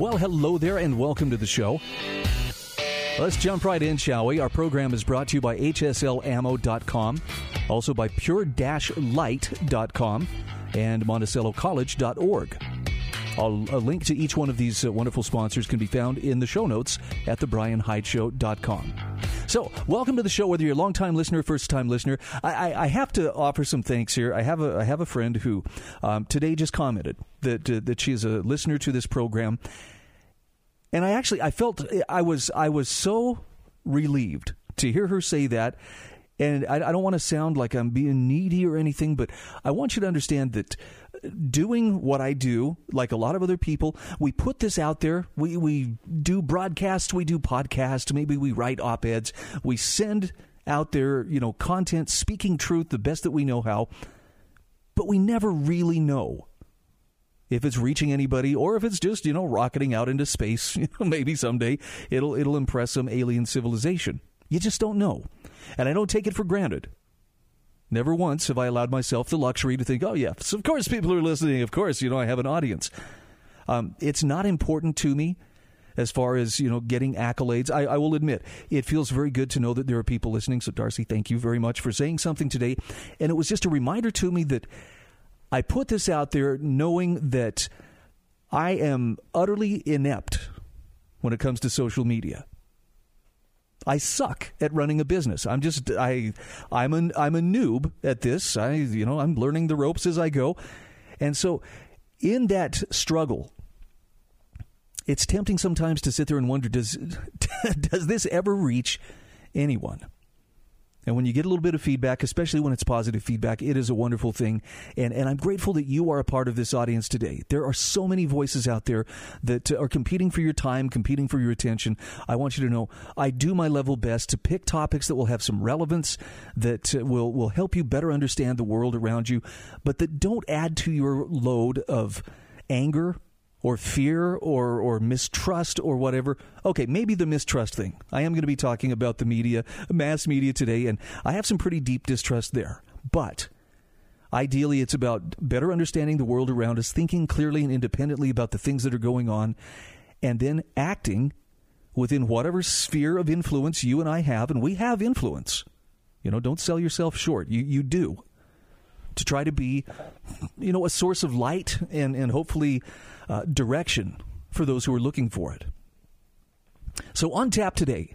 Well, hello there, and welcome to the show. Let's jump right in, shall we? Our program is brought to you by HSLAmmo.com, also by pure-light.com and MonticelloCollege.org. a link to each one of these uh, wonderful sponsors can be found in the show notes at thebryanhydeshow.com. So, welcome to the show. Whether you're a long-time listener, first-time listener, I, I, I, have to offer some thanks here. I have a I have a friend who um, today just commented that uh, that she is a listener to this program, and I actually I felt I was I was so relieved to hear her say that. And I, I don't want to sound like I'm being needy or anything, but I want you to understand that doing what I do, like a lot of other people, we put this out there. We we do broadcasts, we do podcasts, maybe we write op eds, we send out there, you know, content speaking truth the best that we know how, but we never really know if it's reaching anybody or if it's just you know rocketing out into space. You know, maybe someday it'll it'll impress some alien civilization. You just don't know, and I don't take it for granted. Never once have I allowed myself the luxury to think, oh, yes, of course people are listening. Of course, you know, I have an audience. Um, it's not important to me as far as, you know, getting accolades. I, I, will admit, it feels very good to know that there are people listening. So, Darcy, thank you very much for saying something today. And it was just a reminder to me that I put this out there knowing that I am utterly inept when it comes to social media. I suck at running a business. I'm just I I'm an I'm a noob at this. I you know, I'm learning the ropes as I go. And so in that struggle, it's tempting sometimes to sit there and wonder does does this ever reach anyone? And when you get a little bit of feedback, especially when it's positive feedback, it is a wonderful thing. And, and I'm grateful that you are a part of this audience today. There are so many voices out there that are competing for your time, competing for your attention. I want you to know I do my level best to pick topics that will have some relevance, that uh, will, will help you better understand the world around you, but that don't add to your load of anger or fear or or mistrust or whatever. Okay, maybe the mistrust thing. I am going to be talking about the media, mass media today, and I have some pretty deep distrust there. But ideally, it's about better understanding the world around us, thinking clearly and independently about the things that are going on, and then acting within whatever sphere of influence you and I have, and we have influence. You know, don't sell yourself short. You you do. To try to be, you know, a source of light and, and hopefully uh, direction for those who are looking for it. So on tap today,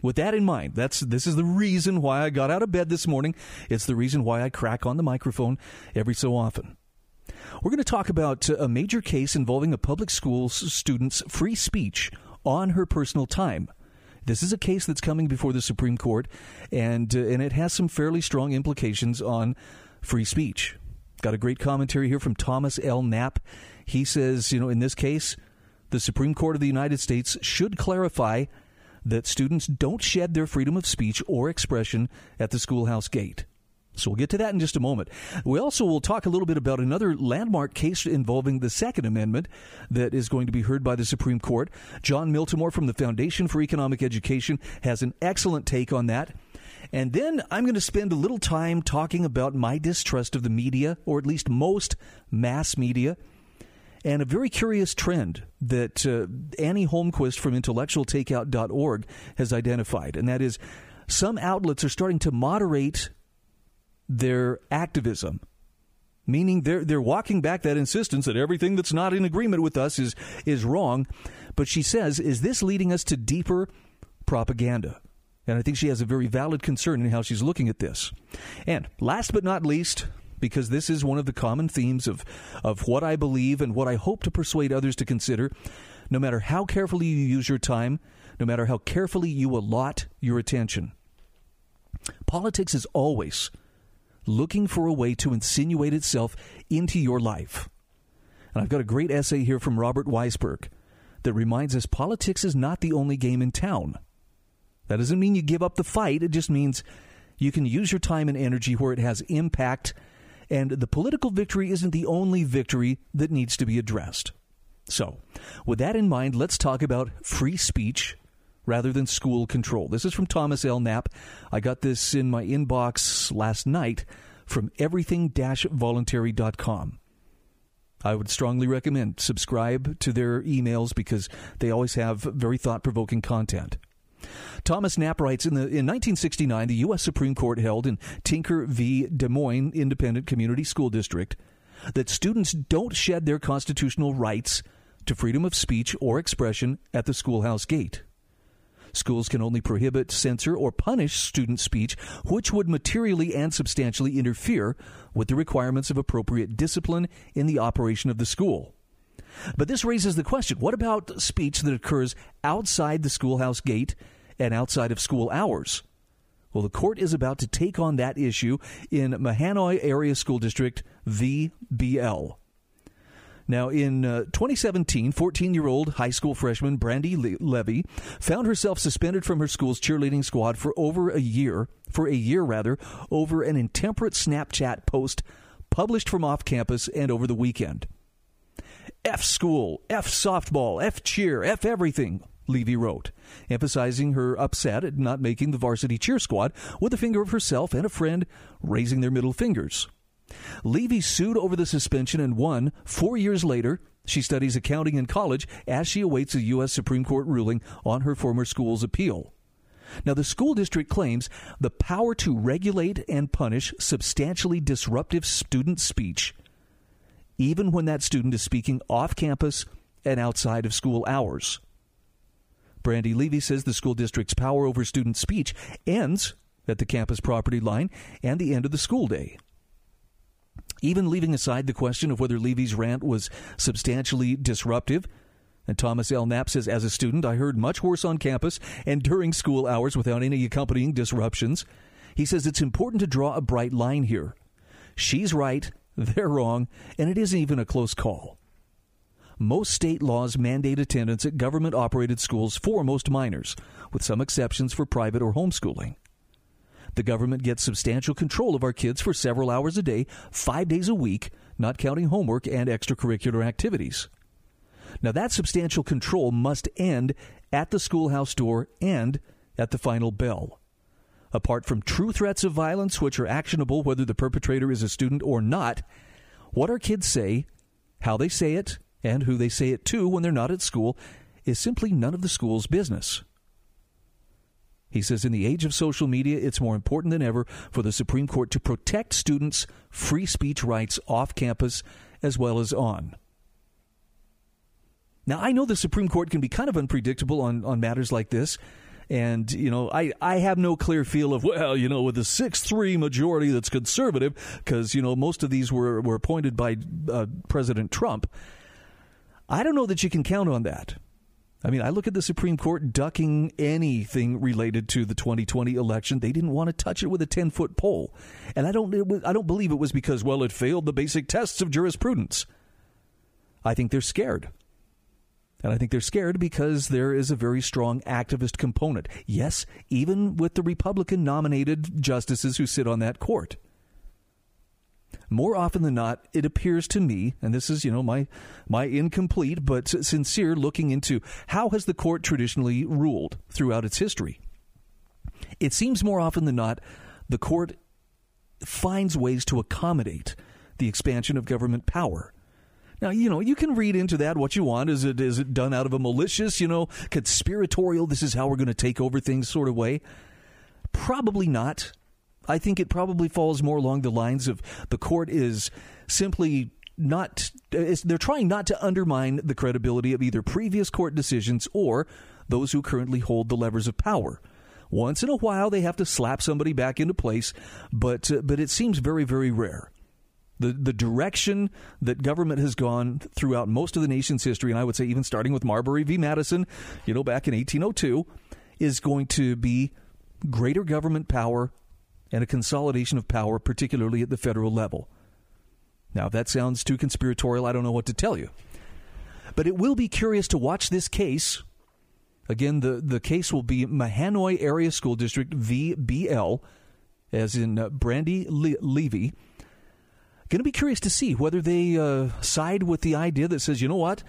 with that in mind, that's this is the reason why I got out of bed this morning. It's the reason why I crack on the microphone every so often. We're going to talk about a major case involving a public school student's free speech on her personal time. This is a case that's coming before the Supreme Court, and uh, and it has some fairly strong implications on free speech. Got a great commentary here from Thomas L. Knapp. He says, you know, in this case, the Supreme Court of the United States should clarify that students don't shed their freedom of speech or expression at the schoolhouse gate. So we'll get to that in just a moment. We also will talk a little bit about another landmark case involving the Second Amendment that is going to be heard by the Supreme Court. Jon Miltimore from the Foundation for Economic Education has an excellent take on that. And then I'm going to spend a little time talking about my distrust of the media, or at least most mass media and a very curious trend that uh, Annie Holmquist from intellectualtakeout.org has identified, and that is some outlets are starting to moderate their activism. Meaning they're they're walking back that insistence that everything that's not in agreement with us is is wrong. But she says, is this leading us to deeper propaganda? And I think she has a very valid concern in how she's looking at this. And last but not least, because this is one of the common themes of, of what I believe and what I hope to persuade others to consider. No matter how carefully you use your time, no matter how carefully you allot your attention, politics is always looking for a way to insinuate itself into your life. And I've got a great essay here from Robert Weissberg that reminds us politics is not the only game in town. That doesn't mean you give up the fight, it just means you can use your time and energy where it has impact, and the political victory isn't the only victory that needs to be addressed. So, with that in mind, let's talk about free speech rather than school control. This is from Thomas L. Knapp. I got this in my inbox last night from everything voluntary.com. I would strongly recommend subscribe to their emails because they always have very thought provoking content. Thomas Knapp writes in, the, in 1969, the U.S. Supreme Court held in Tinker v. Des Moines Independent Community School District that students don't shed their constitutional rights to freedom of speech or expression at the schoolhouse gate. Schools can only prohibit, censor, or punish student speech which would materially and substantially interfere with the requirements of appropriate discipline in the operation of the school. But this raises the question what about speech that occurs outside the schoolhouse gate and outside of school hours? Well, the court is about to take on that issue in Mahanoy Area School District VBL. Now, in uh, 2017, 14 year old high school freshman Brandy Le- Levy found herself suspended from her school's cheerleading squad for over a year, for a year rather, over an intemperate Snapchat post published from off campus and over the weekend. F school, F softball, F cheer, F everything, Levy wrote, emphasizing her upset at not making the varsity cheer squad with a finger of herself and a friend raising their middle fingers. Levy sued over the suspension and won. Four years later, she studies accounting in college as she awaits a U.S. Supreme Court ruling on her former school's appeal. Now, the school district claims the power to regulate and punish substantially disruptive student speech, even when that student is speaking off campus and outside of school hours. Brandy Levy says the school district's power over student speech ends at the campus property line and the end of the school day. Even leaving aside the question of whether Levy's rant was substantially disruptive, and Thomas L. Knapp says, as a student, I heard much worse on campus and during school hours without any accompanying disruptions. He says it's important to draw a bright line here. She's right, they're wrong, and it isn't even a close call. Most state laws mandate attendance at government operated schools for most minors, with some exceptions for private or homeschooling. The government gets substantial control of our kids for several hours a day, five days a week, not counting homework and extracurricular activities. Now, that substantial control must end at the schoolhouse door and at the final bell. Apart from true threats of violence, which are actionable whether the perpetrator is a student or not, what our kids say, how they say it, and who they say it to when they're not at school is simply none of the school's business. He says in the age of social media, it's more important than ever for the Supreme Court to protect students' free speech rights off campus as well as on. Now, I know the Supreme Court can be kind of unpredictable on, on matters like this. And, you know, I, I have no clear feel of, well, you know, with a 6 3 majority that's conservative, because, you know, most of these were, were appointed by uh, President Trump. I don't know that you can count on that. I mean, I look at the Supreme Court ducking anything related to the 2020 election. They didn't want to touch it with a 10 foot pole. And I don't, I don't believe it was because, well, it failed the basic tests of jurisprudence. I think they're scared. And I think they're scared because there is a very strong activist component. Yes, even with the Republican nominated justices who sit on that court more often than not, it appears to me, and this is, you know, my my incomplete but sincere looking into how has the court traditionally ruled throughout its history. It seems more often than not, the court finds ways to accommodate the expansion of government power. Now, you know, you can read into that what you want. Is it is it done out of a malicious, you know, conspiratorial, this is how we're going to take over things sort of way? Probably not. I think it probably falls more along the lines of the court is simply not they're trying not to undermine the credibility of either previous court decisions or those who currently hold the levers of power. Once in a while they have to slap somebody back into place, but uh, but it seems very very rare. The the direction that government has gone throughout most of the nation's history and I would say even starting with Marbury v Madison, you know back in 1802 is going to be greater government power and a consolidation of power, particularly at the federal level. Now, if that sounds too conspiratorial, I don't know what to tell you. But it will be curious to watch this case. Again, the, the case will be Mahanoy Area School District VBL, as in uh, Brandy Le- Levy. Going to be curious to see whether they uh, side with the idea that says, you know what?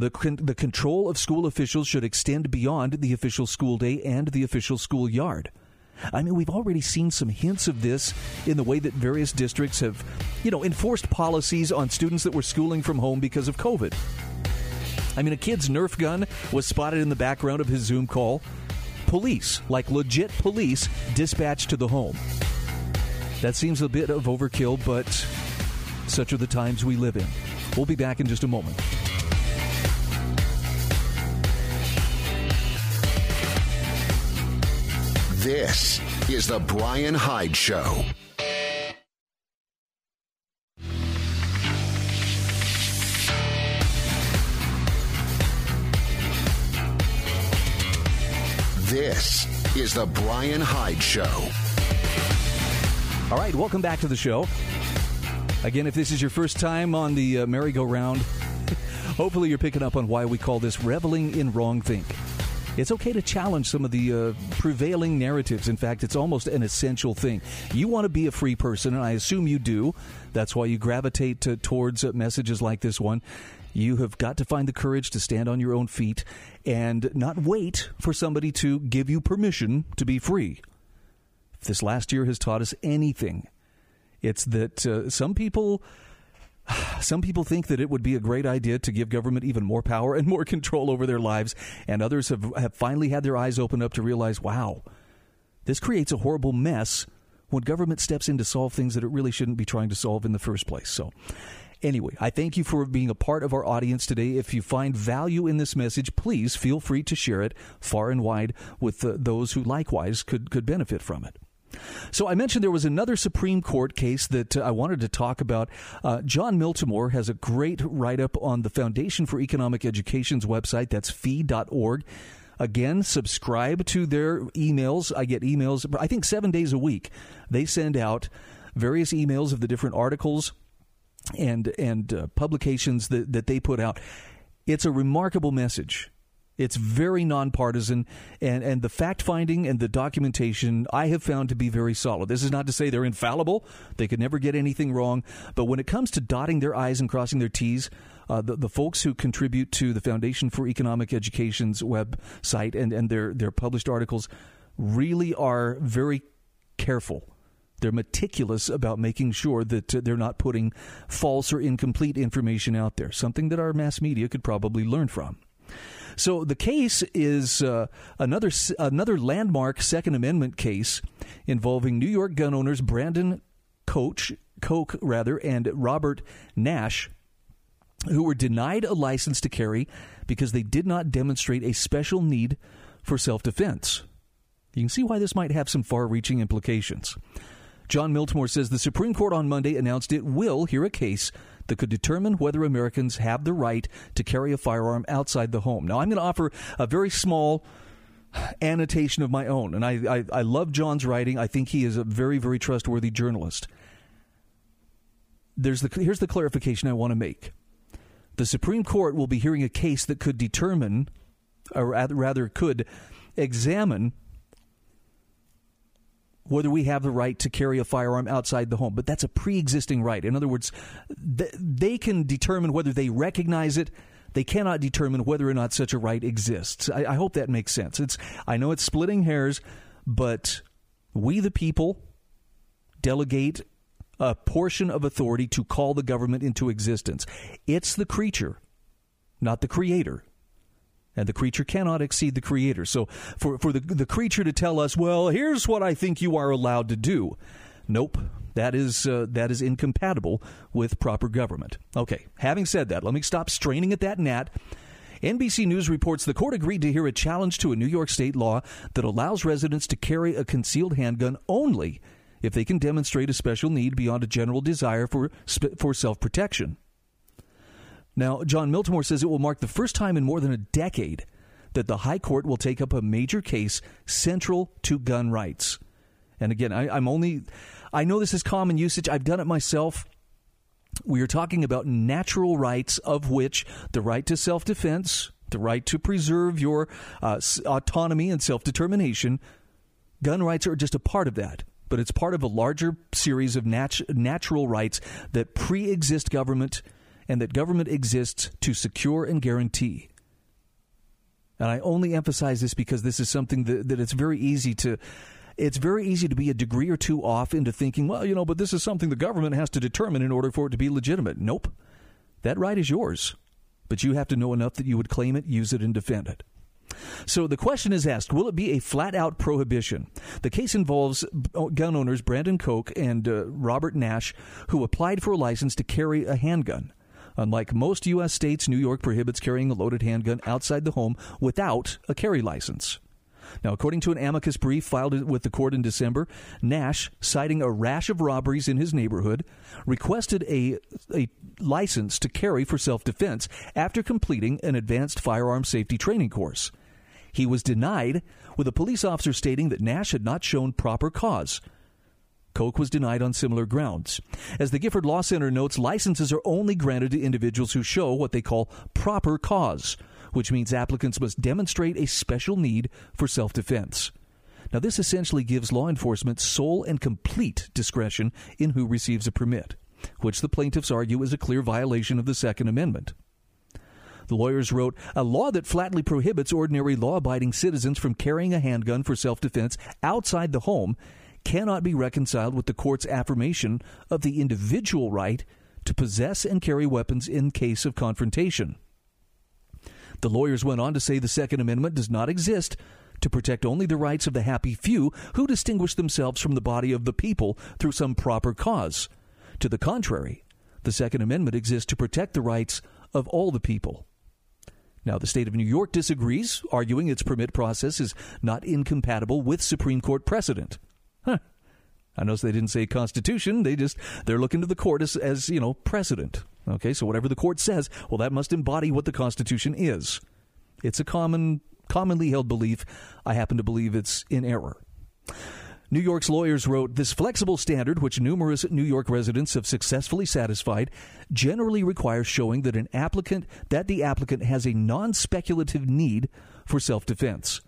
The, con- the control of school officials should extend beyond the official school day and the official school yard. I mean, we've already seen some hints of this in the way that various districts have, you know, enforced policies on students that were schooling from home because of COVID. I mean, a kid's Nerf gun was spotted in the background of his Zoom call. Police, like legit police, dispatched to the home. That seems a bit of overkill, but such are the times we live in. We'll be back in just a moment. This is The Bryan Hyde Show. This is The Bryan Hyde Show. All right, welcome back to the show. Again, if this is your first time on the uh, merry-go-round, hopefully you're picking up on why we call this reveling in wrong think. It's okay to challenge some of the uh, prevailing narratives. In fact, it's almost an essential thing. You want to be a free person, and I assume you do. That's why you gravitate to, towards uh, messages like this one. You have got to find the courage to stand on your own feet and not wait for somebody to give you permission to be free. If this last year has taught us anything, it's that uh, some people. Some people think that it would be a great idea to give government even more power and more control over their lives, and others have, have finally had their eyes open up to realize, wow, this creates a horrible mess when government steps in to solve things that it really shouldn't be trying to solve in the first place. So, Anyway, I thank you for being a part of our audience today. If you find value in this message, please feel free to share it far and wide with uh, those who likewise could, could benefit from it. So I mentioned there was another Supreme Court case that uh, I wanted to talk about. Uh, Jon Miltimore has a great write up on the Foundation for Economic Education's website. That's fee.org. Again, subscribe to their emails. I get emails, I think seven days a week. They send out various emails of the different articles and and uh, publications that, that they put out. It's a remarkable message. It's very nonpartisan, and, and the fact finding and the documentation I have found to be very solid. This is not to say they're infallible; they could never get anything wrong. But when it comes to dotting their i's and crossing their t's, uh, the, the folks who contribute to the Foundation for Economic Education's website and, and their their published articles really are very careful they're meticulous about making sure that uh, they're not putting false or incomplete information out there, something that our mass media could probably learn from. So the case is uh, another another landmark Second Amendment case involving New York gun owners Brandon Coach Koch rather and Robert Nash, who were denied a license to carry because they did not demonstrate a special need for self defense. You can see why this might have some far reaching implications. Jon Miltimore says the Supreme Court on Monday announced it will hear a case that could determine whether Americans have the right to carry a firearm outside the home. Now, I'm going to offer a very small annotation of my own, and I, I, I love Jon's writing. I think he is a very, very trustworthy journalist. There's the, here's the clarification I want to make. The Supreme Court will be hearing a case that could determine, or rather, could examine whether we have the right to carry a firearm outside the home. But that's a pre existing right. In other words, th- they can determine whether they recognize it. They cannot determine whether or not such a right exists. I, I hope that makes sense. It's I know it's splitting hairs, but we the people delegate a portion of authority to call the government into existence. It's the creature, not the creator, and the creature cannot exceed the creator. So for, for the, the creature to tell us, well, here's what I think you are allowed to do. Nope. That is uh, that is incompatible with proper government. Okay. Having said that, let me stop straining at that gnat. NBC News reports the court agreed to hear a challenge to a New York state law that allows residents to carry a concealed handgun only if they can demonstrate a special need beyond a general desire for for self-protection. Now, Jon Miltimore says it will mark the first time in more than a decade that the High Court will take up a major case central to gun rights. And again, I, am only, I know this is common usage. I've done it myself. We are talking about natural rights, of which the right to self defense, the right to preserve your uh, autonomy and self determination, gun rights are just a part of that. But it's part of a larger series of nat- natural rights that pre exist government and that government exists to secure and guarantee. And I only emphasize this because this is something that, that it's very easy to it's very easy to be a degree or two off into thinking, well, you know, but this is something the government has to determine in order for it to be legitimate. Nope. That right is yours. But you have to know enough that you would claim it, use it, and defend it. So the question is asked Will it be a flat out prohibition? The case involves gun owners Brandon Koch and uh, Robert Nash, who applied for a license to carry a handgun. Unlike most U.S. states, New York prohibits carrying a loaded handgun outside the home without a carry license. Now, according to an amicus brief filed with the court in December, Nash, citing a rash of robberies in his neighborhood, requested a, a license to carry for self defense after completing an advanced firearm safety training course. He was denied, with a police officer stating that Nash had not shown proper cause. Koch was denied on similar grounds. As the Gifford Law Center notes, licenses are only granted to individuals who show what they call proper cause, which means applicants must demonstrate a special need for self defense. Now, this essentially gives law enforcement sole and complete discretion in who receives a permit, which the plaintiffs argue is a clear violation of the Second Amendment. The lawyers wrote A law that flatly prohibits ordinary law abiding citizens from carrying a handgun for self defense outside the home cannot be reconciled with the court's affirmation of the individual right to possess and carry weapons in case of confrontation. The lawyers went on to say the Second Amendment does not exist to protect only the rights of the happy few who distinguish themselves from the body of the people through some proper cause. To the contrary, the Second Amendment exists to protect the rights of all the people. Now, the state of New York disagrees, arguing its permit process is not incompatible with Supreme Court precedent. I notice they didn't say Constitution. They just they're looking to the court as, as you know precedent. Okay, so whatever the court says, well, that must embody what the Constitution is. It's a common, commonly held belief. I happen to believe it's in error. New York's lawyers wrote this flexible standard, which numerous New York residents have successfully satisfied, generally requires showing that an applicant that the applicant has a non-speculative need for self-defense.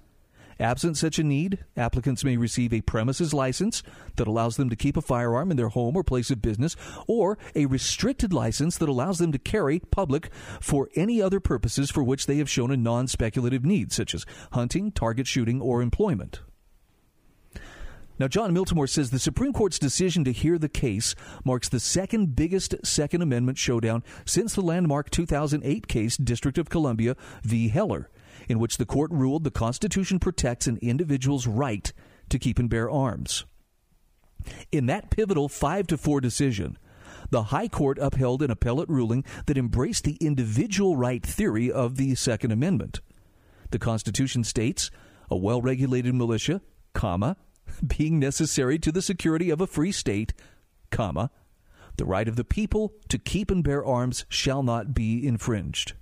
Absent such a need, applicants may receive a premises license that allows them to keep a firearm in their home or place of business, or a restricted license that allows them to carry public for any other purposes for which they have shown a non speculative need, such as hunting, target shooting, or employment. Now, Jon Miltimore says the Supreme Court's decision to hear the case marks the second biggest Second Amendment showdown since the landmark 2008 case, District of Columbia v. Heller in which the court ruled the Constitution protects an individual's right to keep and bear arms. In that pivotal 5 to 4 decision, the High Court upheld an appellate ruling that embraced the individual right theory of the Second Amendment. The Constitution states a well regulated militia, comma, being necessary to the security of a free state, comma, the right of the people to keep and bear arms shall not be infringed.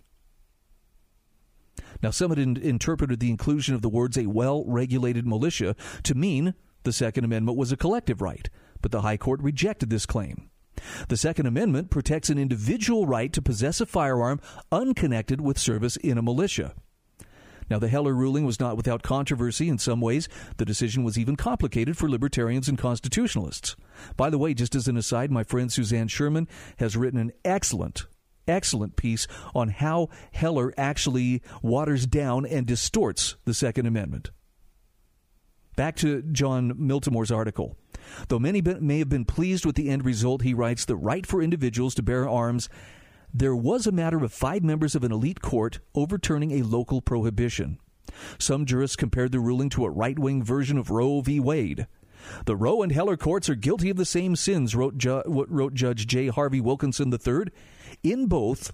Now, some had in- interpreted the inclusion of the words a well regulated militia to mean the Second Amendment was a collective right, but the High Court rejected this claim. The Second Amendment protects an individual right to possess a firearm unconnected with service in a militia. Now, the Heller ruling was not without controversy. In some ways, the decision was even complicated for libertarians and constitutionalists. By the way, just as an aside, my friend Suzanne Sherman has written an excellent excellent piece on how Heller actually waters down and distorts the Second Amendment. Back to John Miltimore's article. Though many may have been pleased with the end result, he writes the right for individuals to bear arms. There was a matter of five members of an elite court overturning a local prohibition. Some jurists compared the ruling to a right wing version of Roe v. Wade. The Roe and Heller courts are guilty of the same sins, wrote, Ju- wrote Judge J. Harvie Wilkinson III. In both,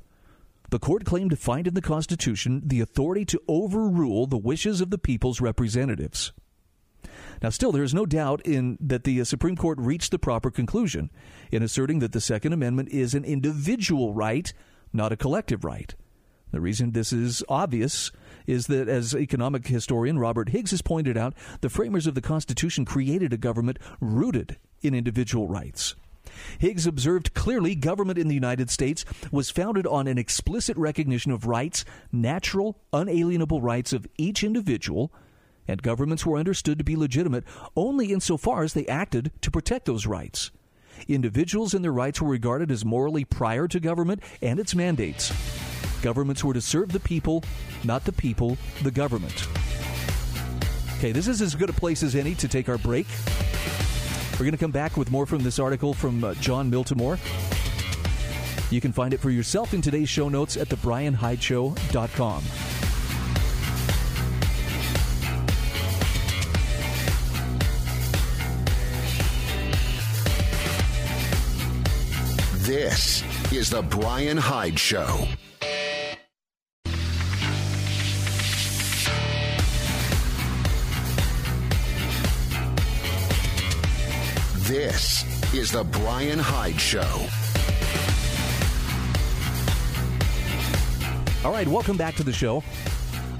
the court claimed to find in the Constitution the authority to overrule the wishes of the people's representatives. Now, still, there is no doubt in that the uh, Supreme Court reached the proper conclusion in asserting that the Second Amendment is an individual right, not a collective right. The reason this is obvious is that, as economic historian Robert Higgs has pointed out, the framers of the Constitution created a government rooted in individual rights. Higgs observed clearly government in the United States was founded on an explicit recognition of rights, natural, unalienable rights of each individual, and governments were understood to be legitimate only insofar as they acted to protect those rights. Individuals and their rights were regarded as morally prior to government and its mandates. Governments were to serve the people, not the people, the government. Okay, this is as good a place as any to take our break. We're going to come back with more from this article from uh, Jon Miltimore. You can find it for yourself in today's show notes at thebryanhydeshow.com. This is The Bryan Hyde Show. This is The Bryan Hyde Show. All right, welcome back to the show.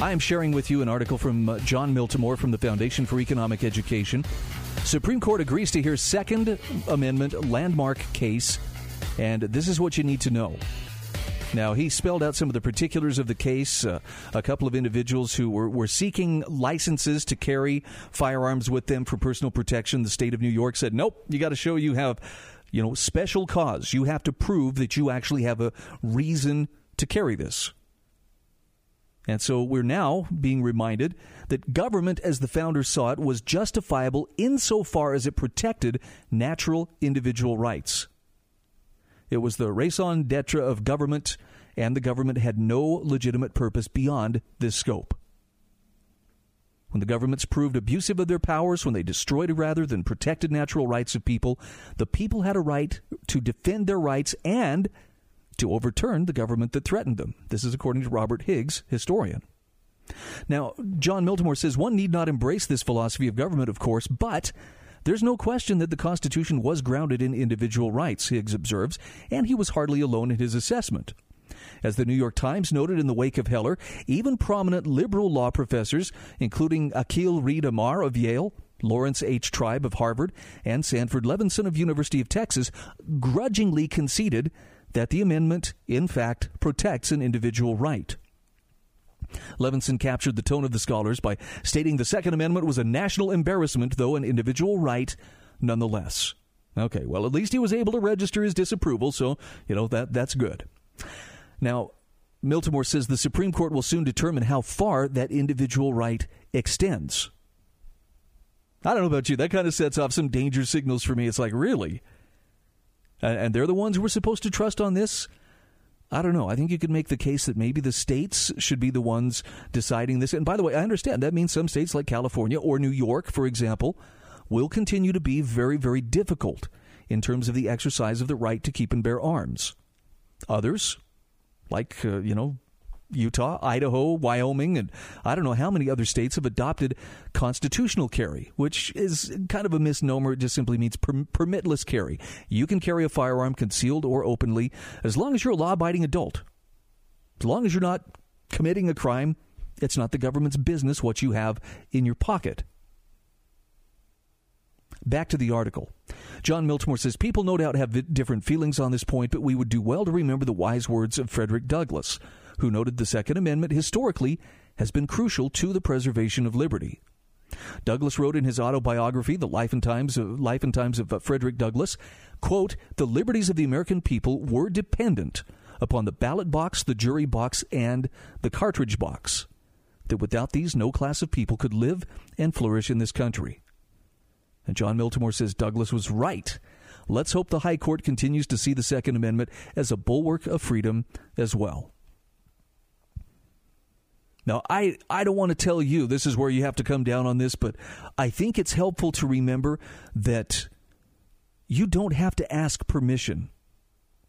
I am sharing with you an article from uh, Jon Miltimore from the Foundation for Economic Education. Supreme Court agrees to hear Second Amendment landmark case, and this is what you need to know. Now, he spelled out some of the particulars of the case. Uh, a couple of individuals who were, were seeking licenses to carry firearms with them for personal protection. The state of New York said, nope, you got to show you have, you know, special cause. You have to prove that you actually have a reason to carry this. And so we're now being reminded that government, as the founders saw it, was justifiable insofar as it protected natural individual rights. It was the raison d'etre of government, and the government had no legitimate purpose beyond this scope. When the governments proved abusive of their powers, when they destroyed rather than protected natural rights of people, the people had a right to defend their rights and to overturn the government that threatened them. This is according to Robert Higgs, historian. Now, Jon Miltimore says one need not embrace this philosophy of government, of course, but there's no question that the Constitution was grounded in individual rights, Higgs observes, and he was hardly alone in his assessment. As the New York Times noted in the wake of Heller, even prominent liberal law professors, including Akhil Reed Amar of Yale, Lawrence H. Tribe of Harvard, and Sanford Levinson of University of Texas, grudgingly conceded that the amendment, in fact, protects an individual right. Levinson captured the tone of the scholars by stating the Second Amendment was a national embarrassment, though an individual right nonetheless. Okay, well, at least he was able to register his disapproval, so, you know, that, that's good. Now, Miltimore says the Supreme Court will soon determine how far that individual right extends. I don't know about you. That kind of sets off some danger signals for me. It's like, really? And they're the ones we're supposed to trust on this? I don't know. I think you could make the case that maybe the states should be the ones deciding this. And by the way, I understand that means some states like California or New York, for example, will continue to be very, very difficult in terms of the exercise of the right to keep and bear arms. Others, like, uh, you know, Utah, Idaho, Wyoming, and I don't know how many other states have adopted constitutional carry, which is kind of a misnomer. It just simply means per- permitless carry. You can carry a firearm concealed or openly as long as you're a law abiding adult. As long as you're not committing a crime, it's not the government's business what you have in your pocket. Back to the article. Jon Miltimore says people no doubt have different feelings on this point, but we would do well to remember the wise words of Frederick Douglass who noted the Second Amendment historically has been crucial to the preservation of liberty. Douglass wrote in his autobiography, The Life and Times of, Life and Times of uh, Frederick Douglass, quote, "The liberties of the American people were dependent upon the ballot box, the jury box, and the cartridge box. That without these, no class of people could live and flourish in this country." And Jon Miltimore says Douglass was right. Let's hope the High Court continues to see the Second Amendment as a bulwark of freedom as well. Now, I, I don't want to tell you this is where you have to come down on this, but I think it's helpful to remember that you don't have to ask permission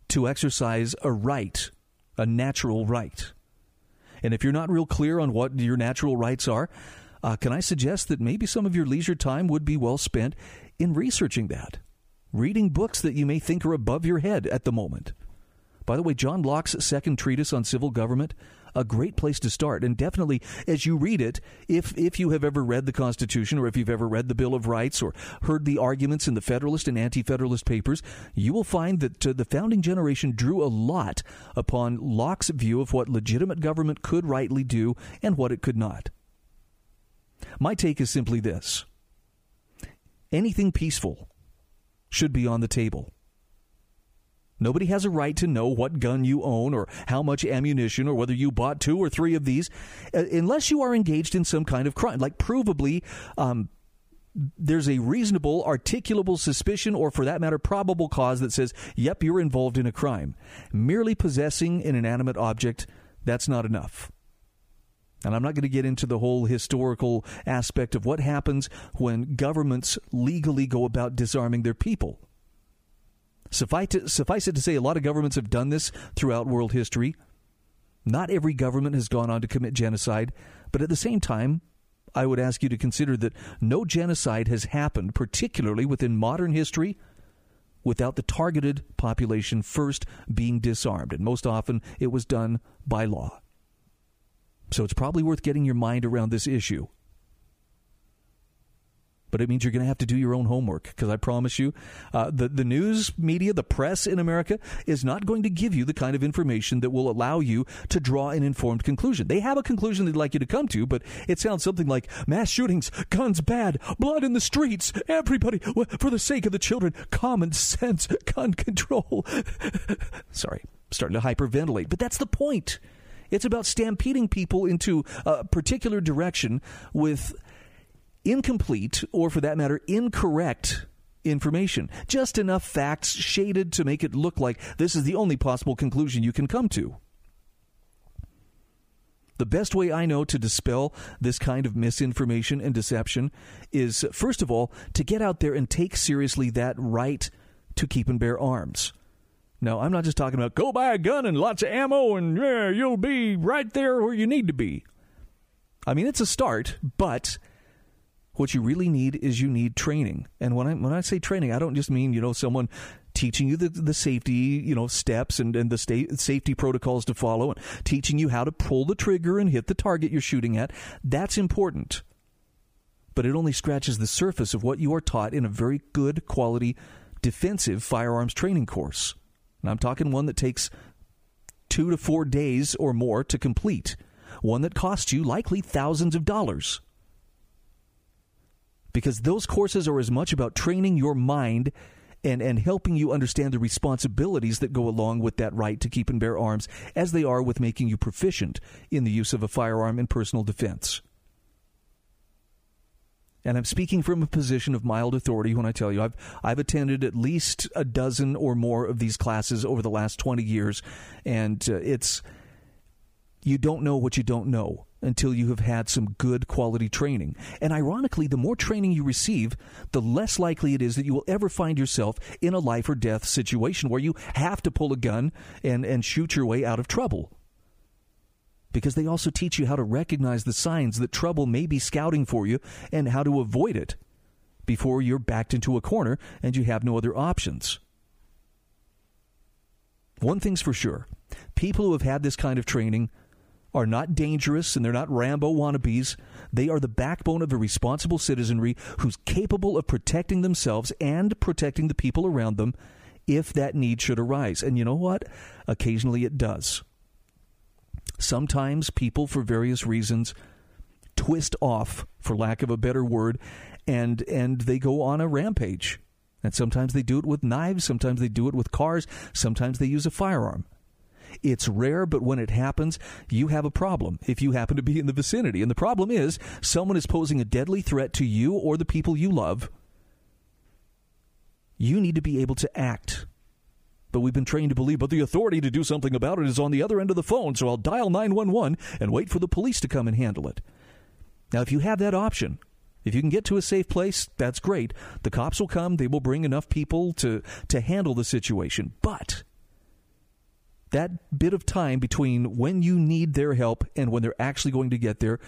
to exercise a right, a natural right. And if you're not real clear on what your natural rights are, uh, can I suggest that maybe some of your leisure time would be well spent in researching that? Reading books that you may think are above your head at the moment. By the way, John Locke's second treatise on civil government a great place to start. And definitely, as you read it, if if you have ever read the Constitution or if you've ever read the Bill of Rights or heard the arguments in the Federalist and Anti-Federalist papers, you will find that uh, the founding generation drew a lot upon Locke's view of what legitimate government could rightly do and what it could not. My take is simply this: anything peaceful should be on the table. Nobody has a right to know what gun you own or how much ammunition or whether you bought two or three of these uh, unless you are engaged in some kind of crime. Like, provably, um, there's a reasonable, articulable suspicion, or for that matter, probable cause that says, yep, you're involved in a crime. Merely possessing an inanimate object, that's not enough. And I'm not going to get into the whole historical aspect of what happens when governments legally go about disarming their people. Suffice, to, suffice it to say, a lot of governments have done this throughout world history. Not every government has gone on to commit genocide, but at the same time, I would ask you to consider that no genocide has happened, particularly within modern history, without the targeted population first being disarmed. And most often, it was done by law. So it's probably worth getting your mind around this issue but it means you're going to have to do your own homework because I promise you, uh, the the news media, the press in America is not going to give you the kind of information that will allow you to draw an informed conclusion. They have a conclusion they'd like you to come to, but it sounds something like mass shootings, guns bad, blood in the streets, everybody for the sake of the children, common sense, gun control. Sorry, starting to hyperventilate, but that's the point. It's about stampeding people into a particular direction with incomplete, or for that matter, incorrect information. Just enough facts shaded to make it look like this is the only possible conclusion you can come to. The best way I know to dispel this kind of misinformation and deception is, first of all, to get out there and take seriously that right to keep and bear arms. Now, I'm not just talking about go buy a gun and lots of ammo and yeah, you'll be right there where you need to be. I mean, it's a start, but what you really need is you need training. And when I when I say training, I don't just mean you know someone teaching you the, the safety you know steps and, and the state safety protocols to follow and teaching you how to pull the trigger and hit the target you're shooting at. That's important. But it only scratches the surface of what you are taught in a very good quality defensive firearms training course. And I'm talking one that takes two to four days or more to complete, one that costs you likely thousands of dollars because those courses are as much about training your mind and, and helping you understand the responsibilities that go along with that right to keep and bear arms as they are with making you proficient in the use of a firearm in personal defense. And I'm speaking from a position of mild authority when I tell you I've I've attended at least a dozen or more of these classes over the last 20 years and uh, it's you don't know what you don't know until you have had some good quality training. And ironically, the more training you receive, the less likely it is that you will ever find yourself in a life or death situation where you have to pull a gun and, and shoot your way out of trouble. Because they also teach you how to recognize the signs that trouble may be scouting for you and how to avoid it before you're backed into a corner and you have no other options. One thing's for sure people who have had this kind of training are not dangerous and they're not Rambo wannabes. They are the backbone of a responsible citizenry who's capable of protecting themselves and protecting the people around them if that need should arise. And you know what? Occasionally it does. Sometimes people, for various reasons, twist off, for lack of a better word, and and they go on a rampage. And sometimes they do it with knives, sometimes they do it with cars, sometimes they use a firearm. It's rare, but when it happens, you have a problem if you happen to be in the vicinity. And the problem is someone is posing a deadly threat to you or the people you love. You need to be able to act. But we've been trained to believe, but the authority to do something about it is on the other end of the phone, so I'll dial 911 and wait for the police to come and handle it. Now, if you have that option, if you can get to a safe place, that's great. The cops will come, they will bring enough people to, to handle the situation. But that bit of time between when you need their help and when they're actually going to get there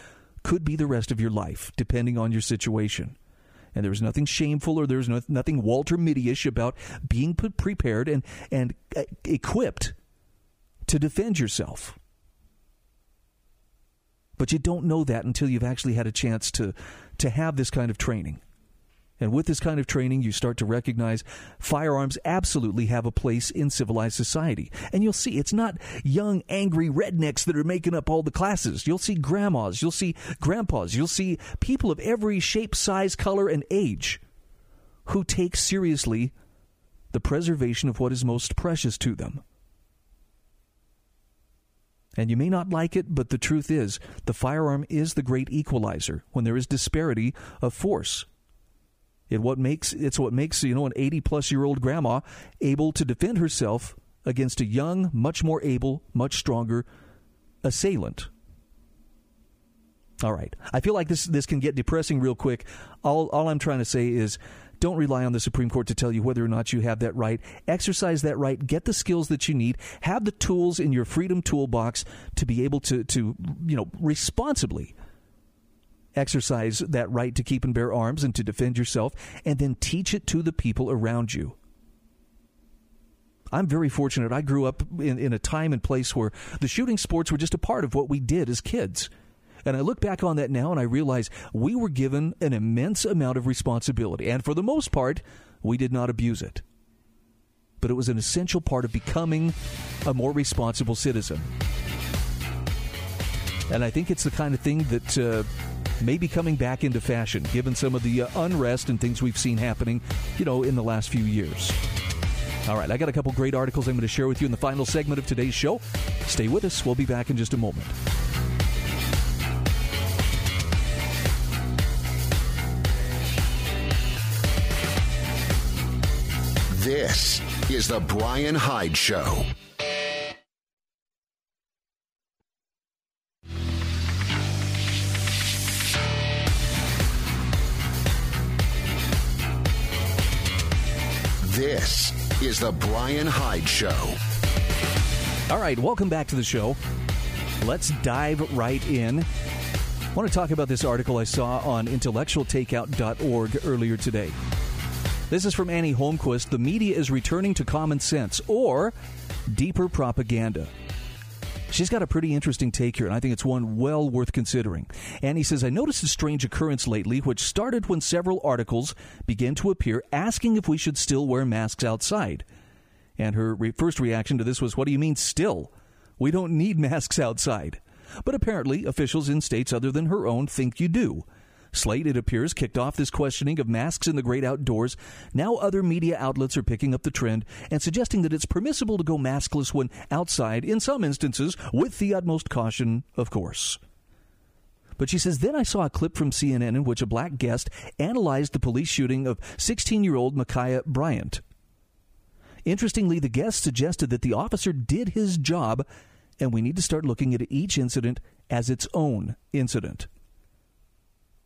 could be the rest of your life, depending on your situation. And there's nothing shameful or there's no, nothing Walter Mitty-ish about being prepared and, and uh, equipped to defend yourself. But you don't know that until you've actually had a chance to, to have this kind of training. And with this kind of training, you start to recognize firearms absolutely have a place in civilized society. And you'll see it's not young, angry rednecks that are making up all the classes. You'll see grandmas, you'll see grandpas, you'll see people of every shape, size, color, and age who take seriously the preservation of what is most precious to them. And you may not like it, but the truth is, the firearm is the great equalizer when there is disparity of force. It what makes it's what makes you know an 80 plus year old grandma able to defend herself against a young, much more able, much stronger assailant. All right. I feel like this this can get depressing real quick. All all I'm trying to say is don't rely on the Supreme Court to tell you whether or not you have that right. Exercise that right. Get the skills that you need. Have the tools in your freedom toolbox to be able to, to you know, responsibly exercise that right to keep and bear arms and to defend yourself, and then teach it to the people around you. I'm very fortunate. I grew up in, in a time and place where the shooting sports were just a part of what we did as kids. And I look back on that now and I realize we were given an immense amount of responsibility. And for the most part, we did not abuse it. But it was an essential part of becoming a more responsible citizen. And I think it's the kind of thing that uh, may be coming back into fashion, given some of the uh, unrest and things we've seen happening, you know, in the last few years. All right, I got a couple great articles I'm going to share with you in the final segment of today's show. Stay with us. We'll be back in just a moment. This is The Bryan Hyde Show. This is The Bryan Hyde Show. All right, welcome back to the show. Let's dive right in. I want to talk about this article I saw on intellectualtakeout.org earlier today. This is from Annie Holmquist. The media is returning to common sense or deeper propaganda. She's got a pretty interesting take here, and I think it's one well worth considering. Annie says, I noticed a strange occurrence lately, which started when several articles began to appear asking if we should still wear masks outside. And her re- first reaction to this was, What do you mean, still? We don't need masks outside. But apparently, officials in states other than her own think you do. Slate, it appears, kicked off this questioning of masks in the great outdoors. Now other media outlets are picking up the trend and suggesting that it's permissible to go maskless when outside, in some instances, with the utmost caution, of course. But she says, then I saw a clip from CNN in which a black guest analyzed the police shooting of 16 year old Ma'Khia Bryant. Interestingly, the guest suggested that the officer did his job, and we need to start looking at each incident as its own incident.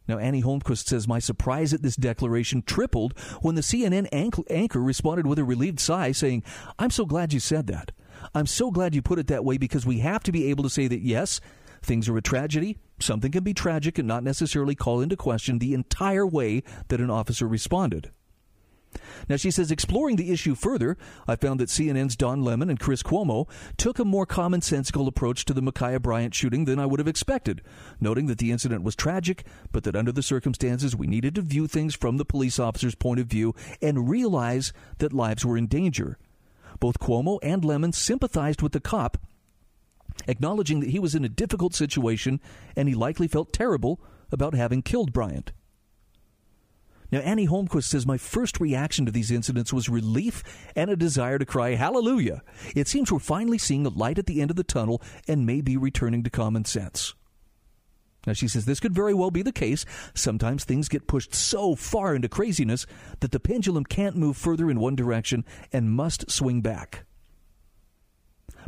Now, Annie Holmquist says, My surprise at this declaration tripled when the CNN anchor responded with a relieved sigh, saying, I'm so glad you said that. I'm so glad you put it that way because we have to be able to say that, yes, things are a tragedy. Something can be tragic and not necessarily call into question the entire way that an officer responded. Now, she says, exploring the issue further, I found that CNN's Don Lemon and Chris Cuomo took a more commonsensical approach to the Ma'Khia Bryant shooting than I would have expected, noting that the incident was tragic, but that under the circumstances, we needed to view things from the police officer's point of view and realize that lives were in danger. Both Cuomo and Lemon sympathized with the cop, acknowledging that he was in a difficult situation and he likely felt terrible about having killed Bryant. Now, Annie Holmquist says, My first reaction to these incidents was relief and a desire to cry, Hallelujah! It seems we're finally seeing a light at the end of the tunnel and may be returning to common sense. Now, she says this could very well be the case. Sometimes things get pushed so far into craziness that the pendulum can't move further in one direction and must swing back.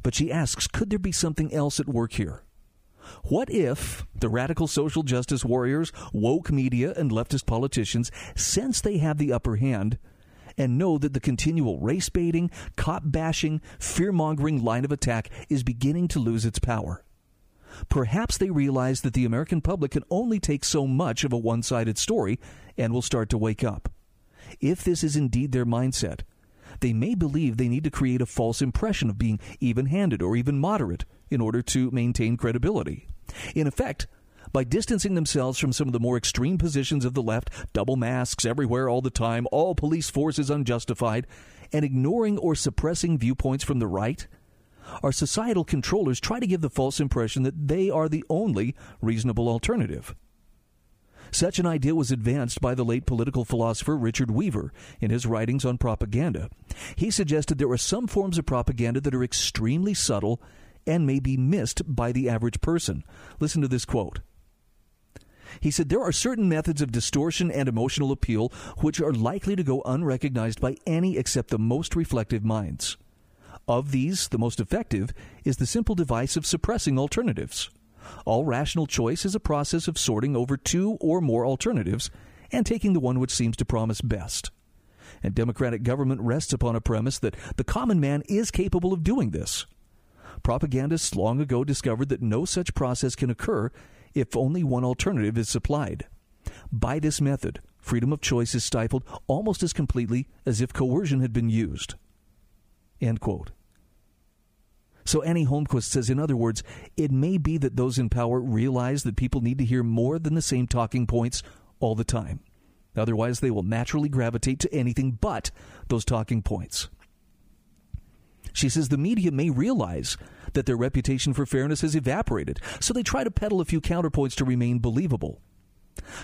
But she asks, could there be something else at work here? What if the radical social justice warriors, woke media, and leftist politicians sense they have the upper hand and know that the continual race baiting, cop bashing, fear mongering line of attack is beginning to lose its power? Perhaps they realize that the American public can only take so much of a one sided story and will start to wake up. If this is indeed their mindset, they may believe they need to create a false impression of being even handed or even moderate in order to maintain credibility. In effect, by distancing themselves from some of the more extreme positions of the left, double masks everywhere all the time, all police forces unjustified, and ignoring or suppressing viewpoints from the right, our societal controllers try to give the false impression that they are the only reasonable alternative. Such an idea was advanced by the late political philosopher Richard Weaver in his writings on propaganda. He suggested there are some forms of propaganda that are extremely subtle and may be missed by the average person. Listen to this quote. He said there are certain methods of distortion and emotional appeal which are likely to go unrecognized by any except the most reflective minds. Of these, the most effective is the simple device of suppressing alternatives. All rational choice is a process of sorting over two or more alternatives and taking the one which seems to promise best. And democratic government rests upon a premise that the common man is capable of doing this. Propagandists long ago discovered that no such process can occur if only one alternative is supplied. By this method, freedom of choice is stifled almost as completely as if coercion had been used. End quote. So Annie Holmquist says, in other words, it may be that those in power realize that people need to hear more than the same talking points all the time. Otherwise, they will naturally gravitate to anything but those talking points. She says the media may realize that their reputation for fairness has evaporated, so they try to peddle a few counterpoints to remain believable.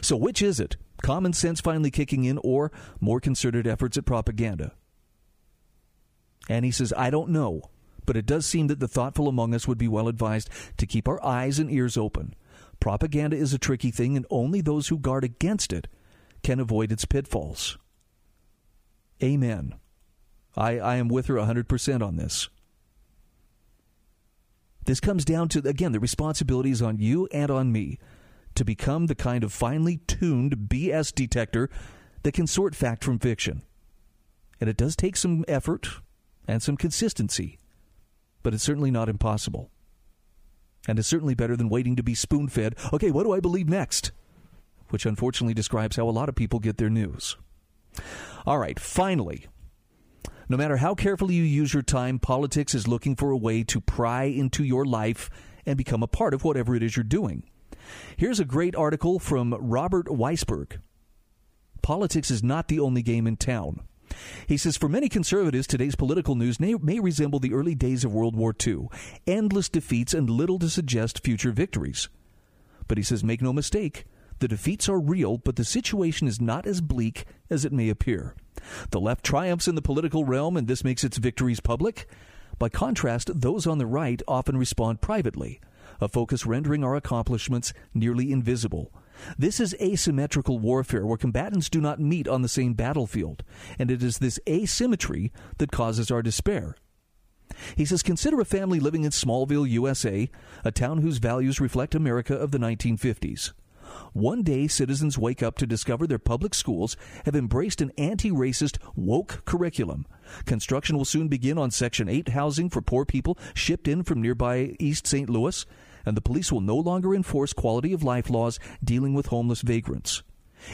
So, which is it? Common sense finally kicking in, or more concerted efforts at propaganda? And he says, I don't know, but it does seem that the thoughtful among us would be well advised to keep our eyes and ears open. Propaganda is a tricky thing, and only those who guard against it can avoid its pitfalls. Amen. I, I am with her 100% on this. This comes down to, again, the responsibility is on you and on me to become the kind of finely tuned BS detector that can sort fact from fiction. And it does take some effort and some consistency but it's certainly not impossible. And it's certainly better than waiting to be spoon fed, okay, what do I believe next? Which unfortunately describes how a lot of people get their news. All right, finally, no matter how carefully you use your time, politics is looking for a way to pry into your life and become a part of whatever it is you're doing. Here's a great article from Robert Weissberg. Politics is not the only game in town. He says, For many conservatives, today's political news may, may resemble the early days of World War II endless defeats and little to suggest future victories. But he says, Make no mistake, the defeats are real, but the situation is not as bleak as it may appear. The left triumphs in the political realm, and this makes its victories public. By contrast, those on the right often respond privately, a focus rendering our accomplishments nearly invisible. This is asymmetrical warfare where combatants do not meet on the same battlefield, and it is this asymmetry that causes our despair. He says, Consider a family living in Smallville, USA, a town whose values reflect America of the 1950s. One day, citizens wake up to discover their public schools have embraced an anti racist, woke curriculum. Construction will soon begin on Section 8 housing for poor people shipped in from nearby East St. Louis and the police will no longer enforce quality of life laws dealing with homeless vagrants.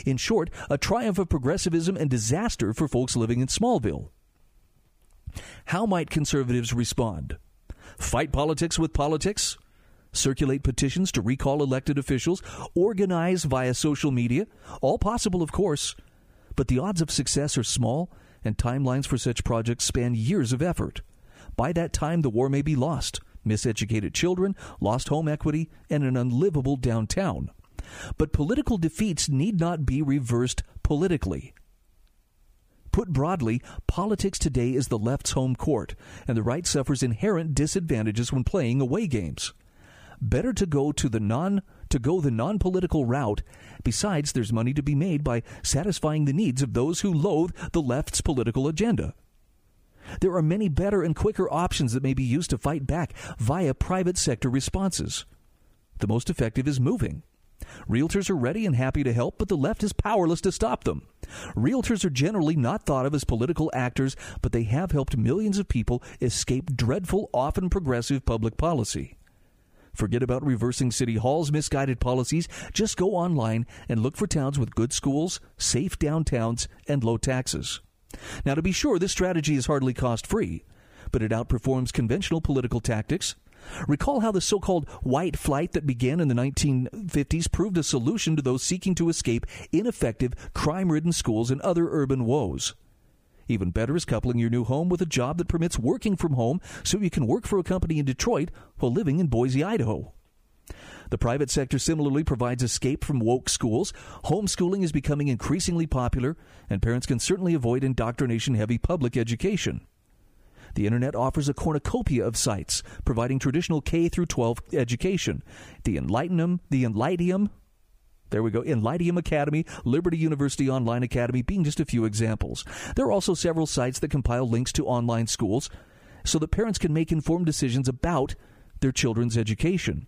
In short, a triumph of progressivism and disaster for folks living in Smallville. How might conservatives respond? Fight politics with politics? Circulate petitions to recall elected officials? Organize via social media? All possible, of course. But the odds of success are small, and timelines for such projects span years of effort. By that time, the war may be lost, miseducated children, lost home equity, and an unlivable downtown. But political defeats need not be reversed politically. Put broadly, politics today is the left's home court, and the right suffers inherent disadvantages when playing away games. Better to go to the non to go the non-political route. Besides, there's money to be made by satisfying the needs of those who loathe the left's political agenda. There are many better and quicker options that may be used to fight back via private sector responses. The most effective is moving. Realtors are ready and happy to help, but the left is powerless to stop them. Realtors are generally not thought of as political actors, but they have helped millions of people escape dreadful, often progressive public policy. Forget about reversing City Hall's misguided policies. Just go online and look for towns with good schools, safe downtowns, and low taxes. Now, to be sure, this strategy is hardly cost free, but it outperforms conventional political tactics. Recall how the so called white flight that began in the 1950s proved a solution to those seeking to escape ineffective, crime ridden schools and other urban woes. Even better is coupling your new home with a job that permits working from home so you can work for a company in Detroit while living in Boise, Idaho. The private sector similarly provides escape from woke schools. Homeschooling is becoming increasingly popular, and parents can certainly avoid indoctrination heavy public education. The internet offers a cornucopia of sites providing traditional K through 12 education. The Enlightenum, the Enlightium, there we go. Enlightium Academy, Liberty University Online Academy being just a few examples. There are also several sites that compile links to online schools so that parents can make informed decisions about their children's education.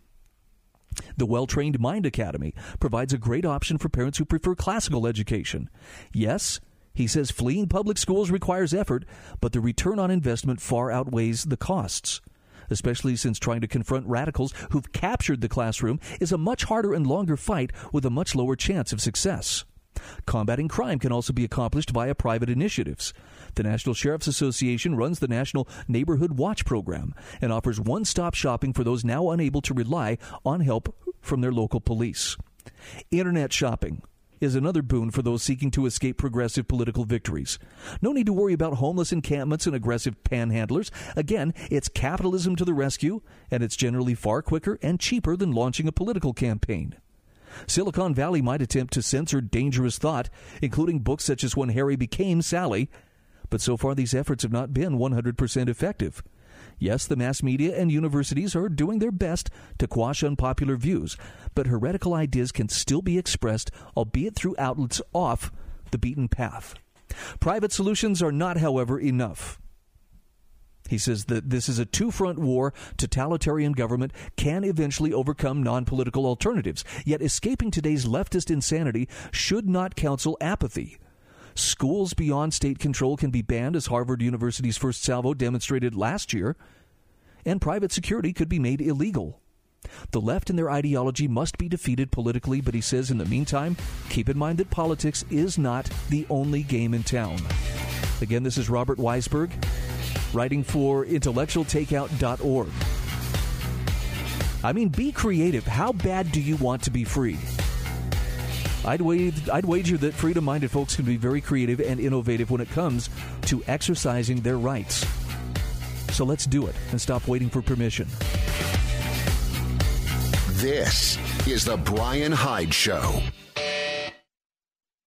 The Well Trained Mind Academy provides a great option for parents who prefer classical education. Yes, he says fleeing public schools requires effort, but the return on investment far outweighs the costs. Especially since trying to confront radicals who've captured the classroom is a much harder and longer fight with a much lower chance of success. Combating crime can also be accomplished via private initiatives. The National Sheriff's Association runs the National Neighborhood Watch Program and offers one stop shopping for those now unable to rely on help from their local police. Internet shopping is another boon for those seeking to escape progressive political victories. No need to worry about homeless encampments and aggressive panhandlers. Again, it's capitalism to the rescue, and it's generally far quicker and cheaper than launching a political campaign. Silicon Valley might attempt to censor dangerous thought, including books such as When Harry Became Sally, but so far these efforts have not been 100% effective. Yes, the mass media and universities are doing their best to quash unpopular views, but heretical ideas can still be expressed, albeit through outlets off the beaten path. Private solutions are not, however, enough. He says that this is a two front war. Totalitarian government can eventually overcome non political alternatives. Yet escaping today's leftist insanity should not counsel apathy. Schools beyond state control can be banned, as Harvard University's first salvo demonstrated last year, and private security could be made illegal. The left and their ideology must be defeated politically, but he says in the meantime, keep in mind that politics is not the only game in town. Again, this is Robert Weissberg, writing for intellectualtakeout.org. I mean, be creative. How bad do you want to be free? I'd, I'd wager that freedom minded folks can be very creative and innovative when it comes to exercising their rights. So let's do it and stop waiting for permission. This is The Bryan Hyde Show.